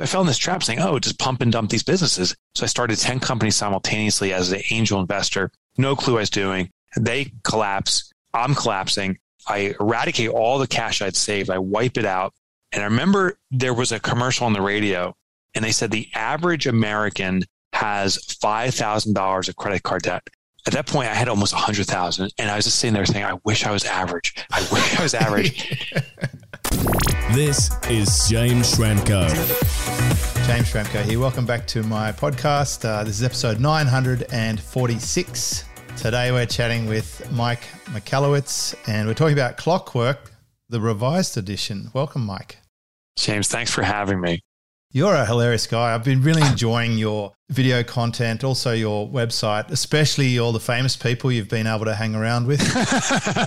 I fell in this trap saying, oh, just pump and dump these businesses. So I started 10 companies simultaneously as an angel investor. No clue I was doing. They collapse. I'm collapsing. I eradicate all the cash I'd saved. I wipe it out. And I remember there was a commercial on the radio and they said the average American has $5,000 of credit card debt. At that point, I had almost 100,000. And I was just sitting there saying, I wish I was average. I wish I was average. this is James Schramko. James Schramko here. Welcome back to my podcast. Uh, this is episode 946. Today we're chatting with Mike Michalowicz and we're talking about Clockwork, the revised edition. Welcome, Mike. James, thanks for having me. You're a hilarious guy. I've been really enjoying your video content, also your website, especially all the famous people you've been able to hang around with,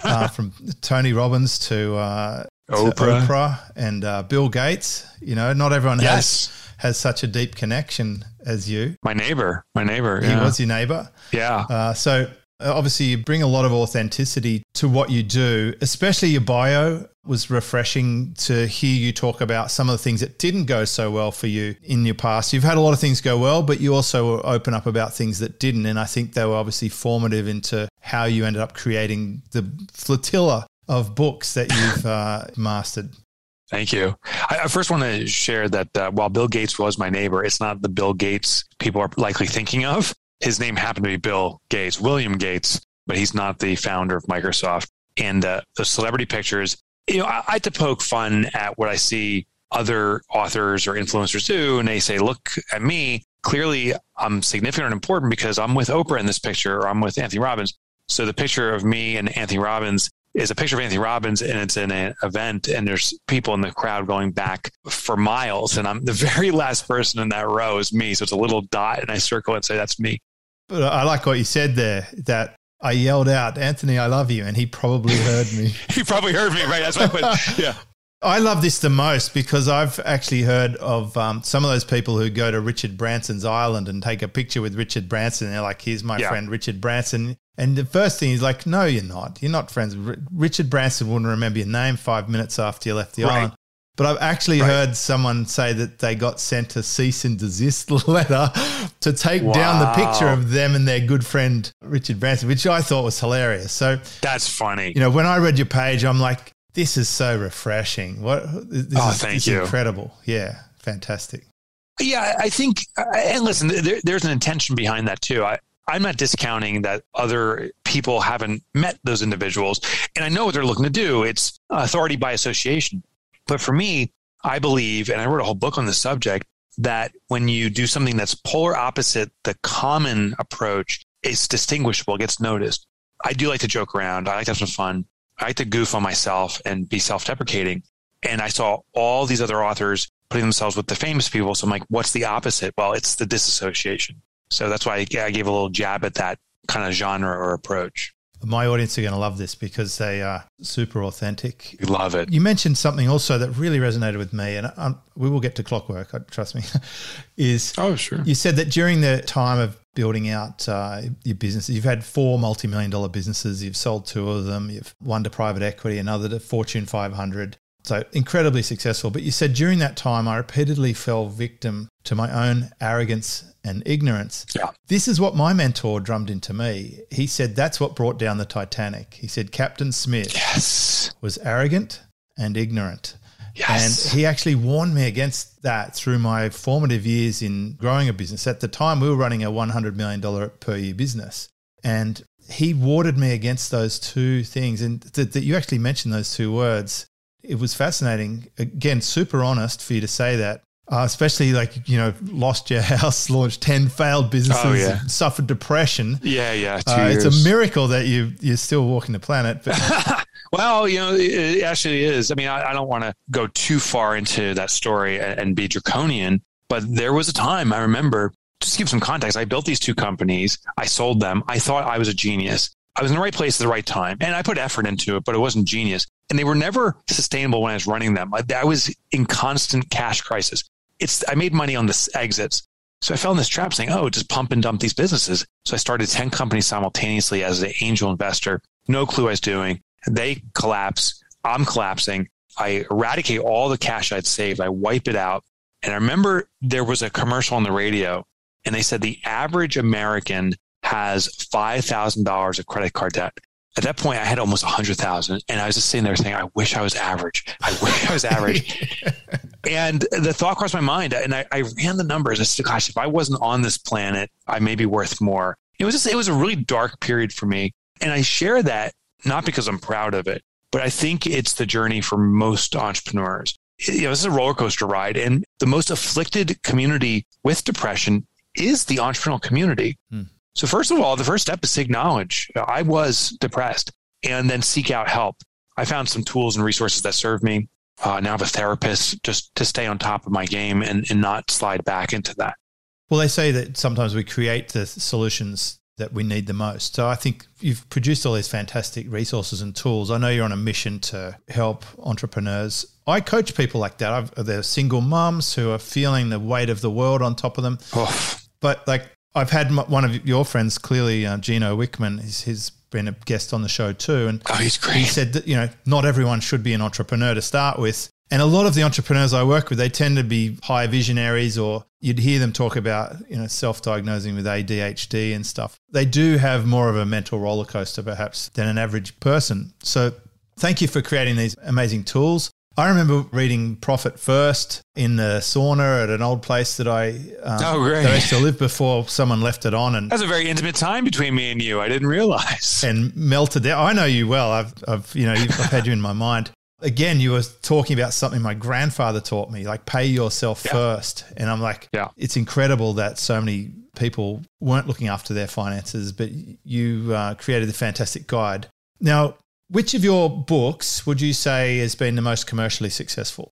uh, from Tony Robbins to, uh, Oprah. Oprah, and uh, Bill Gates. You know, not everyone yes. has has such a deep connection as you. My neighbor, my neighbor. He yeah. was your neighbor. Yeah. Uh, so uh, obviously, you bring a lot of authenticity to what you do, especially your bio was refreshing to hear you talk about some of the things that didn't go so well for you in your past. You've had a lot of things go well, but you also open up about things that didn't. And I think they were obviously formative into how you ended up creating the flotilla of books that you've uh, mastered. Thank you. I, first want to share that uh, while Bill Gates was my neighbor, it's not the Bill Gates people are likely thinking of his name happened to be Bill Gates, William Gates, but he's not the founder of Microsoft. And uh, the celebrity pictures, you know, I, I like to poke fun at what I see other authors or influencers do. And they say, look at me. Clearly, I'm significant and important because I'm with Oprah in this picture or I'm with Anthony Robbins. So the picture of me and Anthony Robbins is a picture of Anthony Robbins and it's in an event and there's people in the crowd going back for miles. And I'm the very last person in that row is me. So it's a little dot and I circle it and say, that's me. But I like what you said there that I yelled out, Anthony, I love you. And he probably heard me. he probably heard me, right? That's what I put. Yeah. I love this the most because I've actually heard of um, some of those people who go to Richard Branson's island and take a picture with Richard Branson. And they're like, here's my yeah. friend Richard Branson. And the first thing is like, no, you're not. You're not friends. Richard Branson wouldn't remember your name five minutes after you left the right. island. But I've actually right. heard someone say that they got sent a cease and desist letter to take wow. down the picture of them and their good friend Richard Branson, which I thought was hilarious. So that's funny. You know, when I read your page, I'm like, this is so refreshing. What? This oh, is, thank you. incredible. Yeah, fantastic. Yeah, I think, uh, and listen, there, there's an intention behind that too. I, I'm not discounting that other people haven't met those individuals, and I know what they're looking to do. It's authority by association. But for me, I believe, and I wrote a whole book on the subject, that when you do something that's polar opposite the common approach, it's distinguishable, gets noticed. I do like to joke around. I like to have some fun. I like to goof on myself and be self deprecating. And I saw all these other authors putting themselves with the famous people. So I'm like, what's the opposite? Well, it's the disassociation. So that's why I gave a little jab at that kind of genre or approach my audience are going to love this because they are super authentic. You love it. You mentioned something also that really resonated with me, and um, we will get to clockwork. Trust me. is oh sure. You said that during the time of building out uh, your business, you've had four multi-million dollar businesses. You've sold two of them. You've one to private equity, another to Fortune 500. So incredibly successful. But you said during that time, I repeatedly fell victim to my own arrogance and ignorance. Yeah. This is what my mentor drummed into me. He said that's what brought down the Titanic. He said Captain Smith yes. was arrogant and ignorant. Yes. And he actually warned me against that through my formative years in growing a business. At the time, we were running a $100 million per year business. And he warded me against those two things. And that, that you actually mentioned those two words. It was fascinating. Again, super honest for you to say that uh, especially like you know lost your house launched 10 failed businesses oh, yeah. suffered depression yeah yeah uh, it's a miracle that you you're still walking the planet but well you know it actually is i mean i, I don't want to go too far into that story and, and be draconian but there was a time i remember just to give some context i built these two companies i sold them i thought i was a genius I was in the right place at the right time and I put effort into it, but it wasn't genius. And they were never sustainable when I was running them. I, I was in constant cash crisis it's I made money on the exits. So I fell in this trap saying, oh, just pump and dump these businesses. So I started 10 companies simultaneously as an angel investor. No clue I was doing. They collapse. I'm collapsing. I eradicate all the cash I'd saved. I wipe it out. And I remember there was a commercial on the radio and they said the average American has $5,000 of credit card debt. At that point, I had almost 100,000 and I was just sitting there saying, I wish I was average. I wish I was average. and the thought crossed my mind and I, I, ran the numbers. I said, gosh, if I wasn't on this planet, I may be worth more. It was just, it was a really dark period for me. And I share that not because I'm proud of it, but I think it's the journey for most entrepreneurs. You know, this is a roller coaster ride and the most afflicted community with depression is the entrepreneurial community. Hmm. So, first of all, the first step is to acknowledge I was depressed and then seek out help. I found some tools and resources that serve me. Uh, now I have a therapist just to stay on top of my game and, and not slide back into that. Well, they say that sometimes we create the solutions that we need the most. So I think you've produced all these fantastic resources and tools. I know you're on a mission to help entrepreneurs. I coach people like that. I've, they're single moms who are feeling the weight of the world on top of them. Oh. But like I've had one of your friends, clearly uh, Gino Wickman, he's, he's been a guest on the show too, and oh, he's great. He said that you know not everyone should be an entrepreneur to start with, and a lot of the entrepreneurs I work with, they tend to be high visionaries, or you'd hear them talk about you know self-diagnosing with ADHD and stuff. They do have more of a mental roller coaster, perhaps, than an average person. So, thank you for creating these amazing tools. I remember reading Profit First in the sauna at an old place that I um, oh, great. that I used to live before someone left it on, and that's a very intimate time between me and you. I didn't realize and melted down. I know you well. I've, I've you know, I've had you in my mind. Again, you were talking about something my grandfather taught me, like pay yourself yeah. first, and I'm like, yeah, it's incredible that so many people weren't looking after their finances, but you uh, created a fantastic guide. Now, which of your books would you say has been the most commercially successful?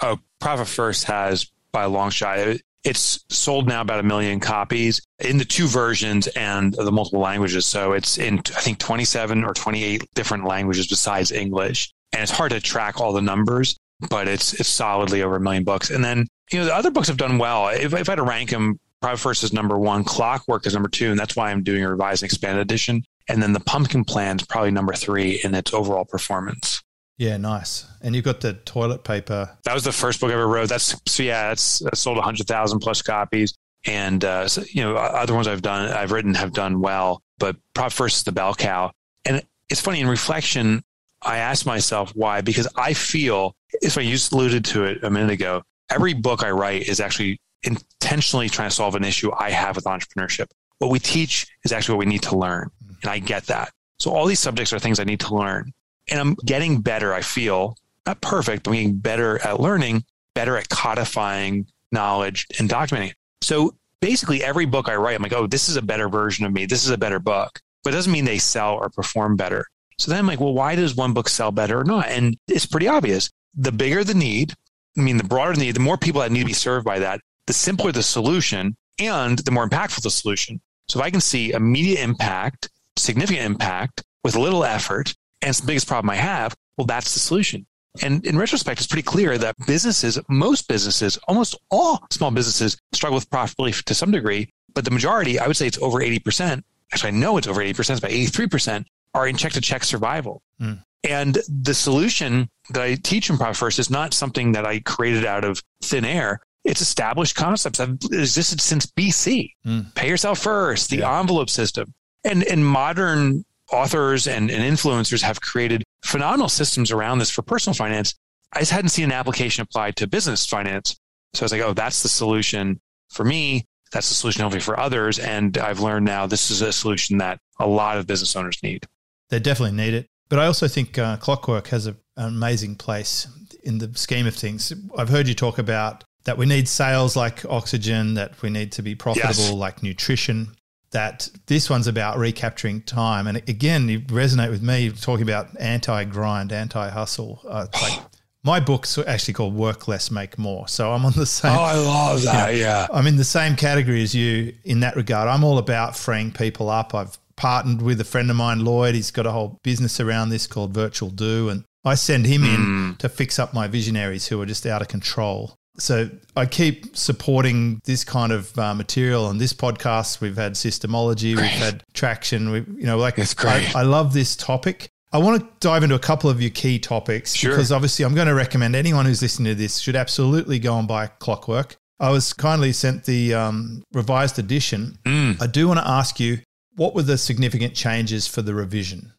Oh, Profit First has by a long shot. It's sold now about a million copies in the two versions and the multiple languages. So it's in, I think, 27 or 28 different languages besides English. And it's hard to track all the numbers, but it's, it's solidly over a million books. And then, you know, the other books have done well. If, if I had to rank them, Profit First is number one, Clockwork is number two, and that's why I'm doing a revised and expanded edition. And then the pumpkin plan is probably number three in its overall performance. Yeah, nice. And you've got the toilet paper. That was the first book I ever wrote. That's so yeah, it's sold hundred thousand plus copies. And uh, so, you know, other ones I've done, I've written have done well. But Profit First is the bell cow. And it's funny in reflection, I asked myself why because I feel, if I just alluded to it a minute ago, every book I write is actually intentionally trying to solve an issue I have with entrepreneurship. What we teach is actually what we need to learn. And I get that. So all these subjects are things I need to learn. And I'm getting better, I feel, not perfect, but I'm getting better at learning, better at codifying knowledge and documenting. So basically every book I write, I'm like, oh, this is a better version of me. This is a better book. But it doesn't mean they sell or perform better. So then I'm like, well, why does one book sell better or not? And it's pretty obvious. The bigger the need, I mean, the broader the need, the more people that need to be served by that, the simpler the solution and the more impactful the solution. So if I can see immediate impact significant impact with little effort and it's the biggest problem I have, well, that's the solution. And in retrospect, it's pretty clear that businesses, most businesses, almost all small businesses struggle with profitability to some degree, but the majority, I would say it's over 80%. Actually, I know it's over 80%, it's about 83% are in check to check survival. Mm. And the solution that I teach in Profit First is not something that I created out of thin air. It's established concepts that have existed since BC. Mm. Pay yourself first, the yeah. envelope system, and, and modern authors and, and influencers have created phenomenal systems around this for personal finance. I just hadn't seen an application applied to business finance. So I was like, oh, that's the solution for me. That's the solution hopefully for others. And I've learned now this is a solution that a lot of business owners need. They definitely need it. But I also think uh, Clockwork has a, an amazing place in the scheme of things. I've heard you talk about that we need sales like oxygen, that we need to be profitable yes. like nutrition that this one's about recapturing time. And again, you resonate with me talking about anti grind, anti hustle. Uh, like my book's actually called Work Less, Make More. So I'm on the same. Oh, I love that. You know, yeah. I'm in the same category as you in that regard. I'm all about freeing people up. I've partnered with a friend of mine, Lloyd. He's got a whole business around this called Virtual Do. And I send him mm. in hmm. to fix up my visionaries who are just out of control. So I keep supporting this kind of uh, material on this podcast. We've had systemology, great. we've had traction. We, you know, like. I, I love this topic. I want to dive into a couple of your key topics sure. because obviously I'm going to recommend anyone who's listening to this should absolutely go and buy Clockwork. I was kindly sent the um, revised edition. Mm. I do want to ask you what were the significant changes for the revision?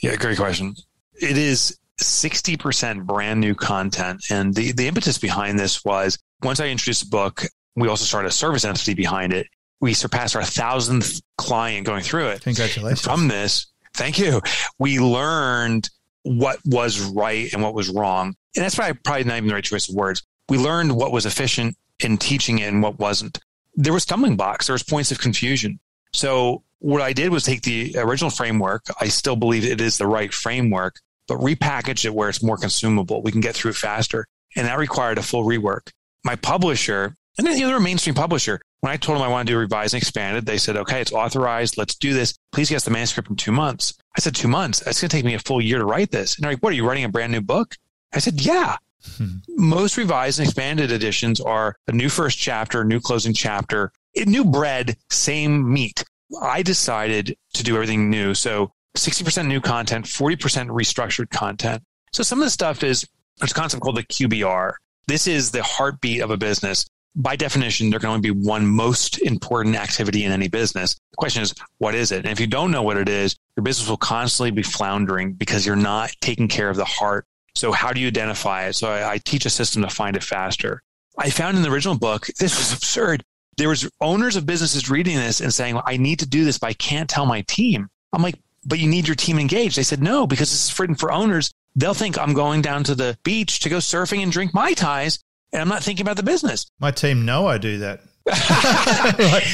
Yeah, great question. It is 60% brand new content. And the, the impetus behind this was once I introduced the book, we also started a service entity behind it. We surpassed our thousandth client going through it. Congratulations. And from this, thank you. We learned what was right and what was wrong. And that's probably, probably not even the right choice of words. We learned what was efficient in teaching it and what wasn't. There was stumbling blocks. There was points of confusion. So what I did was take the original framework. I still believe it is the right framework, but repackage it where it's more consumable. We can get through faster. And that required a full rework. My publisher, and then the other mainstream publisher, when I told them I want to do revise and expanded, they said, okay, it's authorized. Let's do this. Please get us the manuscript in two months. I said, two months? It's going to take me a full year to write this. And they're like, what, are you writing a brand new book? I said, yeah. Hmm. Most revised and expanded editions are a new first chapter, new closing chapter, new bread, same meat. I decided to do everything new. So 60% new content, 40% restructured content. So some of the stuff is there's a concept called the QBR. This is the heartbeat of a business. By definition, there can only be one most important activity in any business. The question is, what is it? And if you don't know what it is, your business will constantly be floundering because you're not taking care of the heart. So how do you identify it? So I, I teach a system to find it faster. I found in the original book, this was absurd. There was owners of businesses reading this and saying, I need to do this, but I can't tell my team. I'm like, but you need your team engaged. They said, no, because this is written for owners. They'll think I'm going down to the beach to go surfing and drink Mai Tais, and I'm not thinking about the business. My team know I do that. like,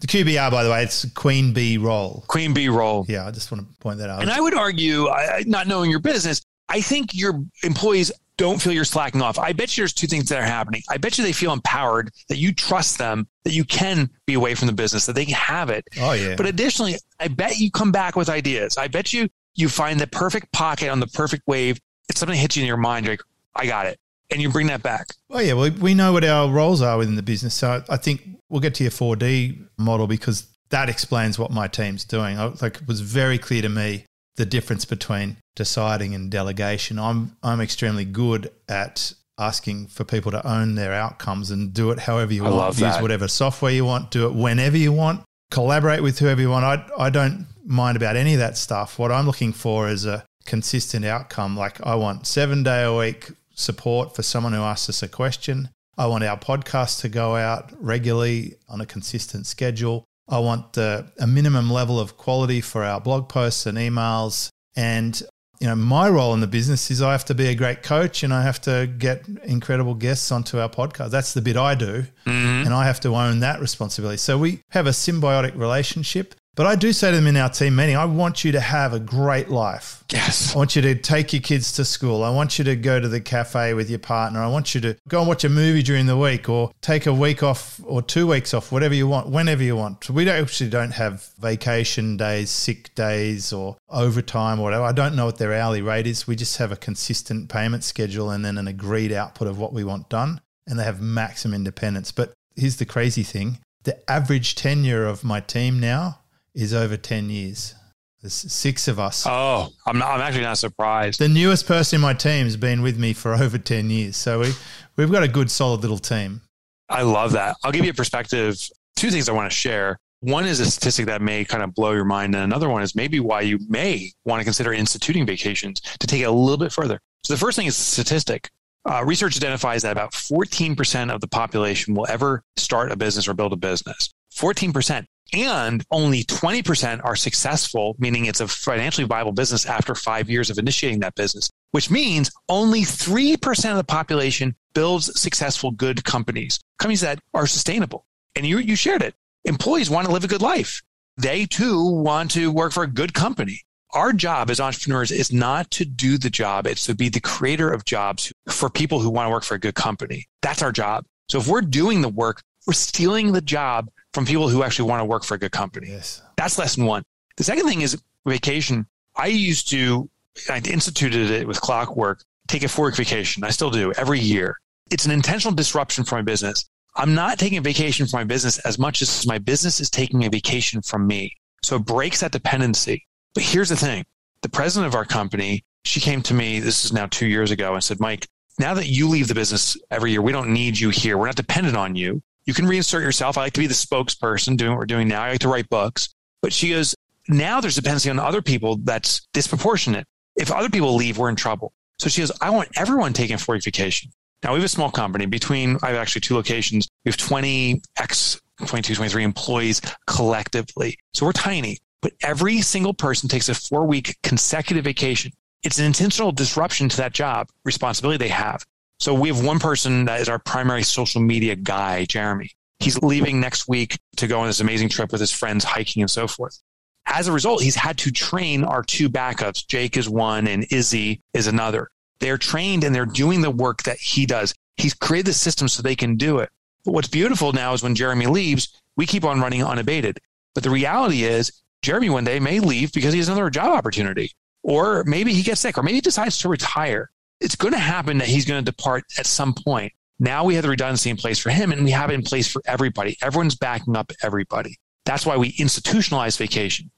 the QBR, by the way, it's Queen Bee Role. Queen Bee Role. Yeah, I just want to point that out. And I would argue, not knowing your business, I think your employees don't feel you're slacking off. I bet you there's two things that are happening. I bet you they feel empowered that you trust them, that you can be away from the business, that they can have it. Oh, yeah. But additionally, I bet you come back with ideas. I bet you you find the perfect pocket on the perfect wave. It's something hits you in your mind. You're like, I got it. And you bring that back. Oh, yeah. Well, we know what our roles are within the business. So I think we'll get to your 4D model because that explains what my team's doing. I, like it was very clear to me the difference between deciding and delegation. I'm I'm extremely good at asking for people to own their outcomes and do it however you I want. Use whatever software you want, do it whenever you want, collaborate with whoever you want. I I don't mind about any of that stuff. What I'm looking for is a consistent outcome. Like I want seven day a week support for someone who asks us a question. I want our podcast to go out regularly on a consistent schedule. I want uh, a minimum level of quality for our blog posts and emails. And you know, my role in the business is I have to be a great coach and I have to get incredible guests onto our podcast. That's the bit I do. Mm-hmm. And I have to own that responsibility. So we have a symbiotic relationship. But I do say to them in our team meeting, I want you to have a great life. Yes. I want you to take your kids to school. I want you to go to the cafe with your partner. I want you to go and watch a movie during the week or take a week off or two weeks off, whatever you want, whenever you want. We don't, actually don't have vacation days, sick days, or overtime or whatever. I don't know what their hourly rate is. We just have a consistent payment schedule and then an agreed output of what we want done. And they have maximum independence. But here's the crazy thing the average tenure of my team now is over 10 years. There's six of us. Oh, I'm, not, I'm actually not surprised. The newest person in my team has been with me for over 10 years. So we, we've got a good, solid little team. I love that. I'll give you a perspective. Two things I want to share. One is a statistic that may kind of blow your mind, and another one is maybe why you may want to consider instituting vacations to take it a little bit further. So the first thing is a statistic. Uh, research identifies that about 14% of the population will ever start a business or build a business. 14% and only 20% are successful, meaning it's a financially viable business after five years of initiating that business, which means only 3% of the population builds successful, good companies, companies that are sustainable. And you, you shared it. Employees want to live a good life. They too want to work for a good company. Our job as entrepreneurs is not to do the job. It's to be the creator of jobs for people who want to work for a good company. That's our job. So if we're doing the work, we're stealing the job from people who actually want to work for a good company. Yes. That's lesson one. The second thing is vacation. I used to, I instituted it with clockwork, take a four week vacation. I still do every year. It's an intentional disruption for my business. I'm not taking a vacation from my business as much as my business is taking a vacation from me. So it breaks that dependency. But here's the thing the president of our company, she came to me, this is now two years ago, and said, Mike, now that you leave the business every year, we don't need you here. We're not dependent on you. You can reinsert yourself. I like to be the spokesperson doing what we're doing now. I like to write books. But she goes, now there's dependency on other people that's disproportionate. If other people leave, we're in trouble. So she goes, I want everyone taking vacation. Now we have a small company between, I have actually two locations. We have 20 X, 22, 23 employees collectively. So we're tiny, but every single person takes a four week consecutive vacation. It's an intentional disruption to that job responsibility they have. So we have one person that is our primary social media guy, Jeremy. He's leaving next week to go on this amazing trip with his friends hiking and so forth. As a result, he's had to train our two backups. Jake is one and Izzy is another. They're trained and they're doing the work that he does. He's created the system so they can do it. But what's beautiful now is when Jeremy leaves, we keep on running unabated. But the reality is, Jeremy one day may leave because he has another job opportunity, or maybe he gets sick, or maybe he decides to retire. It's going to happen that he's going to depart at some point. Now we have the redundancy in place for him and we have it in place for everybody. Everyone's backing up everybody. That's why we institutionalize vacation.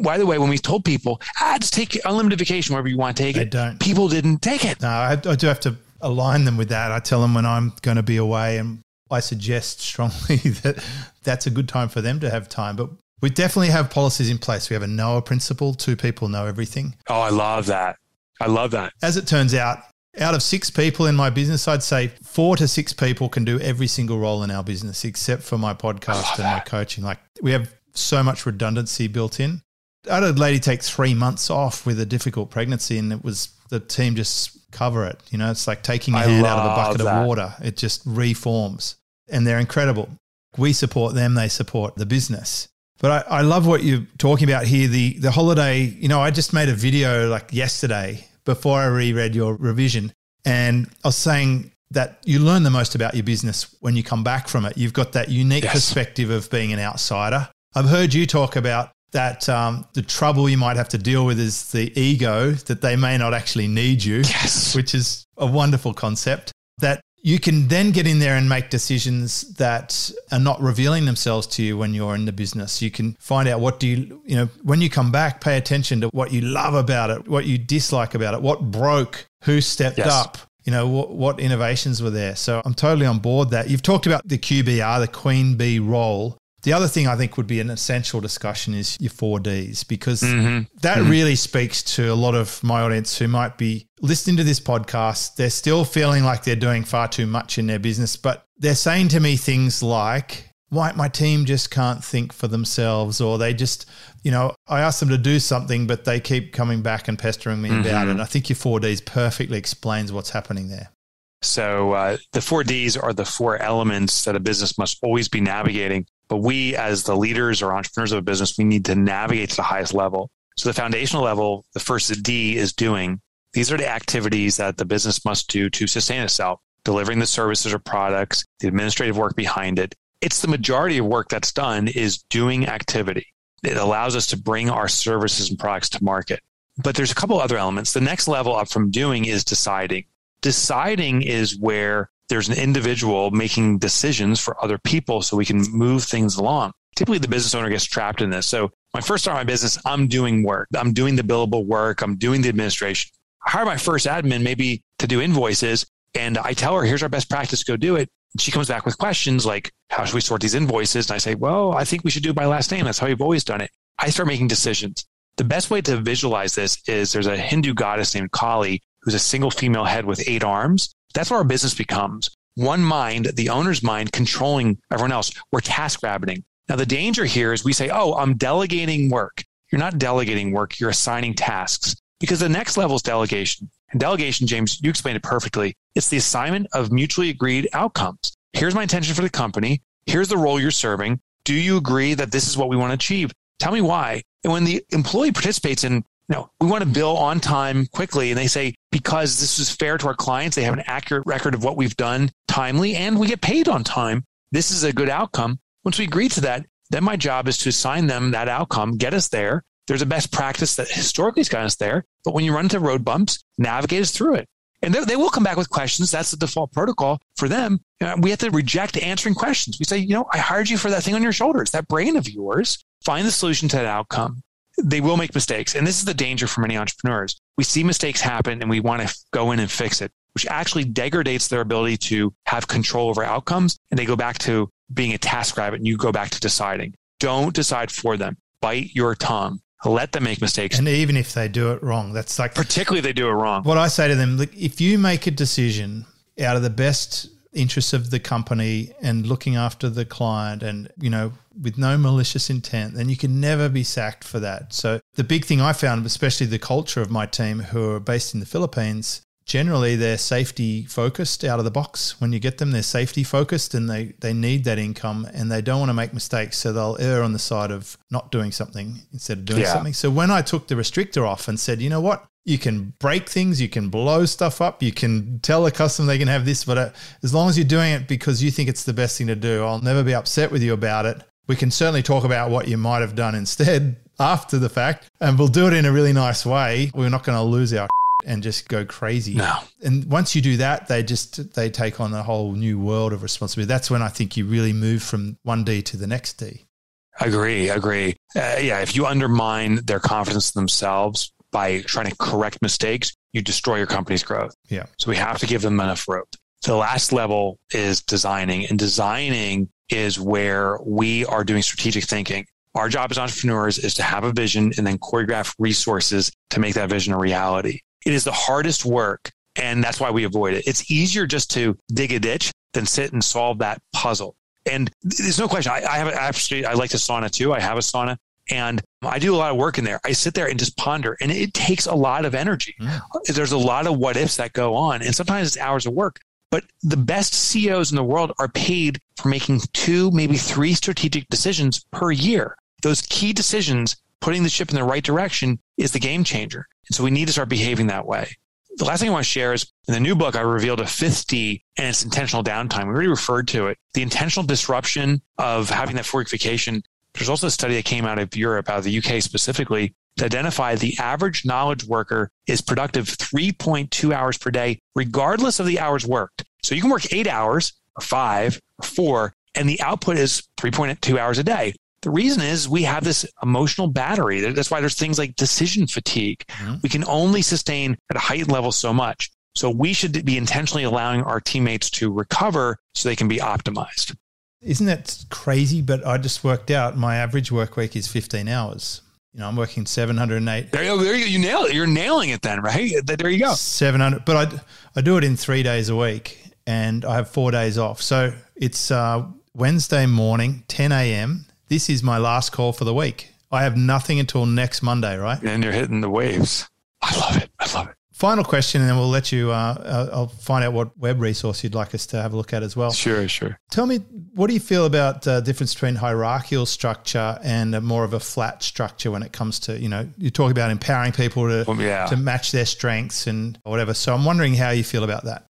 By the way, when we told people, ah, just take unlimited vacation wherever you want to take they it, don't. people didn't take it. No, I, I do have to align them with that. I tell them when I'm going to be away, and I suggest strongly that that's a good time for them to have time. But we definitely have policies in place. We have a knower principle. Two people know everything. Oh, I love that. I love that. As it turns out, out of six people in my business, I'd say four to six people can do every single role in our business except for my podcast and my coaching. Like we have so much redundancy built in. I had a lady take three months off with a difficult pregnancy, and it was the team just cover it. You know, it's like taking a hand out of a bucket that. of water. It just reforms, and they're incredible. We support them; they support the business. But I, I love what you're talking about here. The the holiday. You know, I just made a video like yesterday before I reread your revision, and I was saying that you learn the most about your business when you come back from it. You've got that unique Yes. perspective of being an outsider. I've heard you talk about that um, the trouble you might have to deal with is the ego that they may not actually need you, Yes. which is a wonderful concept. That you can then get in there and make decisions that are not revealing themselves to you when you're in the business. You can find out what do you, you know, when you come back, pay attention to what you love about it, what you dislike about it, what broke, who stepped Yes. up, you know, what, what innovations were there. So I'm totally on board that. You've talked about the QBR, the Queen Bee role. The other thing I think would be an essential discussion is your four Ds because mm-hmm. that mm-hmm. really speaks to a lot of my audience who might be listening to this podcast. They're still feeling like they're doing far too much in their business, but they're saying to me things like, why my team just can't think for themselves or they just you know i ask them to do something but they keep coming back and pestering me about it. Mm-hmm. And i think your 4ds perfectly explains what's happening there. So uh, the four Ds are the four elements that a business must always be navigating. But we, as the leaders or entrepreneurs of a business, we need to navigate to the highest level. So the foundational level, the first D is doing. These are the activities that the business must do to sustain itself, delivering the services or products, the administrative work behind it. It's the majority of work that's done is doing activity. It allows us to bring our services and products to market. But there's a couple other elements. The next level up from doing is deciding deciding is where there's an individual making decisions for other people so we can move things along. Typically, the business owner gets trapped in this. So, I first started my business, I'm doing work. I'm doing the billable work. I'm doing the administration. I hire my first admin maybe to do invoices, and I tell her, here's our best practice, go do it. She comes back with questions like, how should we sort these invoices? And I say, well, I think we should do it by last name. That's how we've always done it. I start making decisions. The best way to visualize this is there's a Hindu goddess named Kali who's a single female head with eight arms. That's what our business becomes. One mind, the owner's mind, controlling everyone else. We're task rabbiting. Now, the danger here is we say, oh, I'm delegating work. You're not delegating work, you're assigning tasks because the next level is delegation. And delegation, James, you explained it perfectly. It's the assignment of mutually agreed outcomes. Here's my intention for the company. Here's the role you're serving. Do you agree that this is what we want to achieve? Tell me why. And when the employee participates in, you know, we want to bill on time quickly, and they say, because this is fair to our clients, they have an accurate record of what we've done timely, and we get paid on time. This is a good outcome. Once we agree to that, then my job is to assign them that outcome, get us there. There's a best practice that historically has gotten us there. But when you run into road bumps, navigate us through it. And they, will come back with questions. That's the default protocol for them. Uh, we have to reject answering questions. We say, you know, I hired you for that thing on your shoulders, that brain of yours. Find the solution to that outcome. They will make mistakes. And this is the danger for many entrepreneurs. We see mistakes happen and we want to go in and fix it, which actually degrades their ability to have control over outcomes. And they go back to being a task rabbit and you go back to deciding. Don't decide for them. Bite your tongue. Let them make mistakes. And even if they do it wrong, that's like particularly they do it wrong. What I say to them, look, if you make a decision out of the best interests of the company and looking after the client and you know with no malicious intent then you can never be sacked for that. So the big thing i found especially the culture of my team who are based in the philippines generally they're safety focused out of the box. When you get them, they're safety focused and they, they need that income and they don't want to make mistakes. So they'll err on the side of not doing something instead of doing yeah. something. So when I took the restrictor off and said, you know what? You can break things, you can blow stuff up, you can tell a customer they can have this, but uh, as long as you're doing it because you think it's the best thing to do, I'll never be upset with you about it. We can certainly talk about what you might have done instead after the fact, and we'll do it in a really nice way. We're not going to lose our and just go crazy. No. And once you do that, they just they take on a whole new world of responsibility. That's when I think you really move from one D to the next D. Agree, agree. Uh, yeah, if you undermine their confidence in themselves by trying to correct mistakes, you destroy your company's growth. Yeah. So we have to give them enough rope. So the last level is designing, and designing is where we are doing strategic thinking. Our job as entrepreneurs is to have a vision and then choreograph resources to make that vision a reality. It is the hardest work. And that's why we avoid it. It's easier just to dig a ditch than sit and solve that puzzle. And there's no question. I, I have actually, I like to sauna too. I have a sauna and I do a lot of work in there. I sit there and just ponder, and it takes a lot of energy. Mm. There's a lot of what ifs that go on, and sometimes it's hours of work. But the best CEOs in the world are paid for making two, maybe three strategic decisions per year. Those key decisions, putting the ship in the right direction, is the game changer. And so we need to start behaving that way. The last thing I want to share is in the new book, I revealed a fifth D and its intentional downtime. We already referred to it. The intentional disruption of having that vacation. There's also a study that came out of Europe, out of the UK specifically, to identify the average knowledge worker is productive 3.2 hours per day, regardless of the hours worked. So you can work eight hours or five or four, and the output is 3.2 hours a day. The reason is we have this emotional battery. That's why there's things like decision fatigue. Mm-hmm. We can only sustain at a heightened level so much. So we should be intentionally allowing our teammates to recover so they can be optimized. Isn't that crazy? But I just worked out my average work week is 15 hours. You know, I'm working 708. There you go. There you, you nail it. You're nailing it then, right? There you go. 700. But I, I do it in three days a week and I have four days off. So it's uh, Wednesday morning, 10 a.m this is my last call for the week. I have nothing until next Monday, right? And you're hitting the waves. I love it. I love it. Final question, and then we'll let you. Uh, uh, I'll find out what web resource you'd like us to have a look at as well. Sure, sure. Tell me, what do you feel about the uh, difference between hierarchical structure and more of a flat structure when it comes to you know you talk about empowering people to well, yeah. to match their strengths and whatever. So I'm wondering how you feel about that.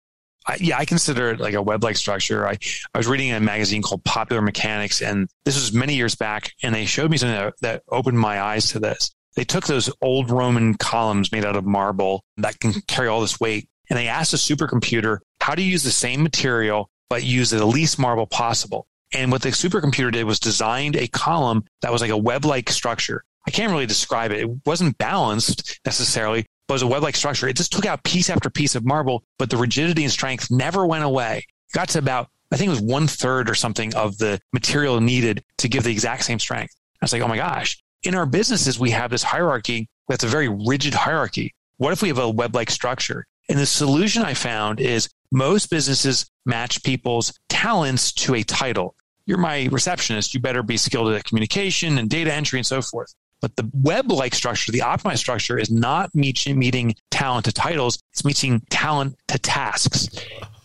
I, yeah, I consider it like a web-like structure. I, I was reading a magazine called Popular Mechanics, and this was many years back, and they showed me something that, that opened my eyes to this. They took those old Roman columns made out of marble that can carry all this weight, and they asked a supercomputer how to use the same material but use the least marble possible. And what the supercomputer did was designed a column that was like a web-like structure. I can't really describe it. It wasn't balanced necessarily, was a web-like structure. It just took out piece after piece of marble, but the rigidity and strength never went away. It got to about, I think it was one third or something of the material needed to give the exact same strength. I was like, oh my gosh. In our businesses, we have this hierarchy that's a very rigid hierarchy. What if we have a web-like structure? And the solution I found is most businesses match people's talents to a title. You're my receptionist. You better be skilled at communication and data entry and so forth. But the web like structure, the optimized structure, is not meeting, meeting talent to titles, it's meeting talent to tasks.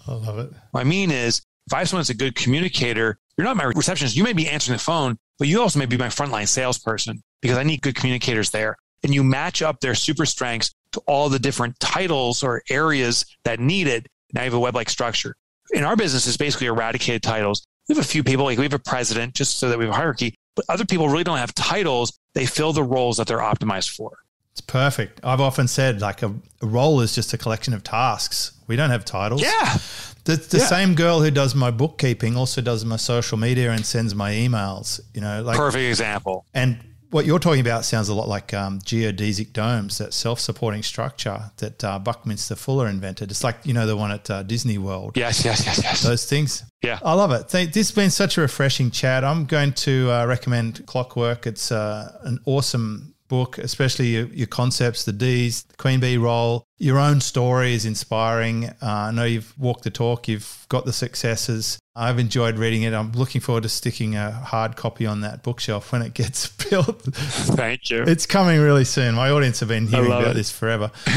I love it. What I mean is, if I have someone that's a good communicator, you're not my receptionist. You may be answering the phone, but you also may be my frontline salesperson because I need good communicators there. And you match up their super strengths to all the different titles or areas that need it. Now you have a web like structure. In our business, it's basically eradicated titles. We have a few people, like we have a president, just so that we have a hierarchy, but other people really don't have titles. They fill the roles that they're optimized for. It's perfect. I've often said like a, a role is just a collection of tasks. We don't have titles. Yeah. The, the yeah. same girl who does my bookkeeping also does my social media and sends my emails, you know, like perfect example. And what you're talking about sounds a lot like um, geodesic domes, that self-supporting structure that uh, Buckminster Fuller invented. It's like you know the one at uh, Disney World. Yes, yes, yes, yes. Those things. Yeah, I love it. This has been such a refreshing chat. I'm going to uh, recommend Clockwork. It's uh, an awesome book, especially your, your, concepts, the D's, the Queen Bee role. Your own story is inspiring. Uh, I know you've walked the talk, you've got the successes. I've enjoyed reading it. I'm looking forward to sticking a hard copy on that bookshelf when it gets built. Thank you. It's coming really soon. My audience have been hearing about it. this forever.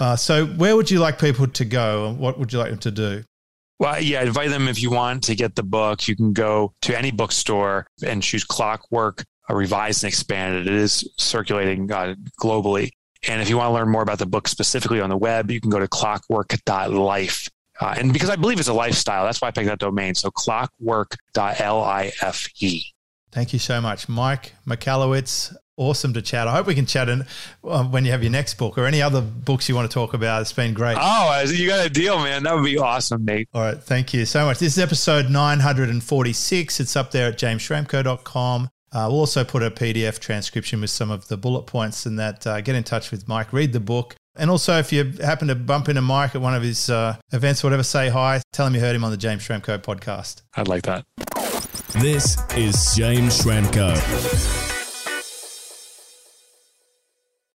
uh, so, where would you like people to go? What would you like them to do? Well, yeah, invite them if you want to get the book. You can go to any bookstore and choose Clockwork revised and expanded. It is circulating uh, globally. And if you want to learn more about the book specifically on the web, you can go to clockwork.life. Uh, and because I believe it's a lifestyle, that's why I picked that domain. So clockwork.life. Thank you so much, Mike Michalowicz. Awesome to chat. I hope we can chat in, uh, when you have your next book or any other books you want to talk about. It's been great. Oh, you got a deal, man. That would be awesome, Nate. All right. Thank you so much. This is episode 946. It's up there at jamesschramko.com. Uh, we'll also put a PDF transcription with some of the bullet points and that. Uh, get in touch with Mike, read the book. And also, if you happen to bump into Mike at one of his uh, events, whatever, say hi. Tell him you heard him on the James Schramko podcast. I'd like that. This is James Schramko.